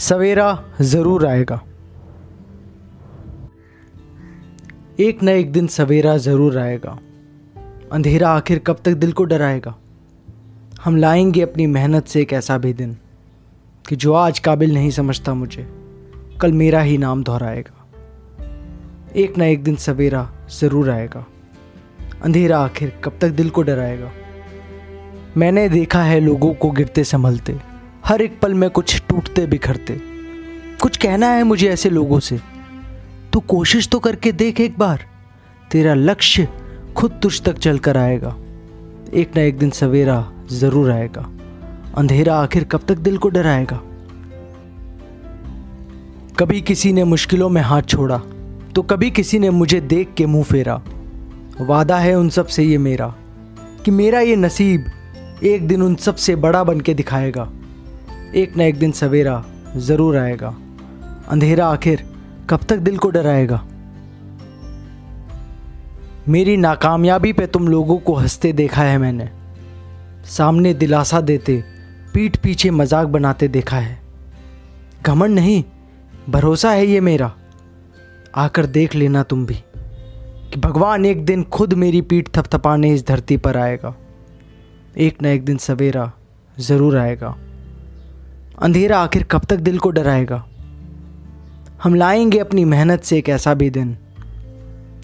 सवेरा ज़रूर आएगा। एक न एक दिन सवेरा ज़रूर आएगा। अंधेरा आखिर कब तक दिल को डराएगा? हम लाएँगे अपनी मेहनत से एक ऐसा भी दिन, कि जो आज काबिल नहीं समझता मुझे, कल मेरा ही नाम दोहराएगा। एक न एक दिन सवेरा ज़रूर आएगा। अंधेरा आखिर कब तक दिल को डराएगा? मैंने देखा है लोगों को गिरते संभलते। हर एक पल में कुछ टूटते बिखरते। कुछ कहना है मुझे ऐसे लोगों से। तू कोशिश तो करके देख एक बार। तेरा लक्ष्य खुद तुझ तक चल कर आएगा। एक ना एक दिन सवेरा ज़रूर आएगा। अंधेरा आखिर कब तक दिल को डराएगा? कभी किसी ने मुश्किलों में हाथ छोड़ा तो कभी किसी ने मुझे देख के मुँह फेरा। वादा है उन सबसे ये मेरा, कि मेरा ये नसीब एक दिन उन सबसे बड़ा बन के दिखाएगा। एक ना एक दिन सवेरा ज़रूर आएगा। अंधेरा आखिर कब तक दिल को डराएगा? मेरी नाकामयाबी पे तुम लोगों को हँसते देखा है मैंने। सामने दिलासा देते, पीठ पीछे मज़ाक बनाते देखा है। घमंड नहीं, भरोसा है ये मेरा। आकर देख लेना तुम भी कि भगवान एक दिन खुद मेरी पीठ थपथपाने इस धरती पर आएगा। एक न एक दिन सवेरा ज़रूर आएगा। अंधेरा आखिर कब तक दिल को डराएगा? हम लाएँगे अपनी मेहनत से एक ऐसा भी दिन,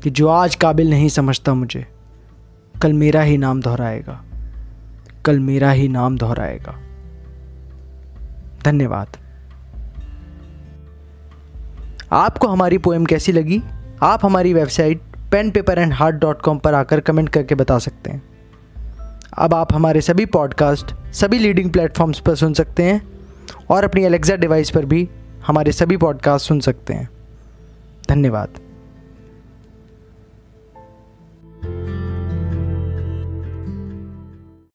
कि जो आज काबिल नहीं समझता मुझे, कल मेरा ही नाम दोहराएगा। कल मेरा ही नाम दोहराएगा। धन्यवाद। आपको हमारी पोएम कैसी लगी? आप हमारी website pen paper and heart dot com पर आकर कमेंट करके बता सकते हैं। अब आप हमारे सभी पॉडकास्ट सभी लीडिंग प्लेटफॉर्म्स पर सुन सकते हैं। और अपनी एलेक्सा डिवाइस पर भी हमारे सभी पॉडकास्ट सुन सकते हैं। धन्यवाद।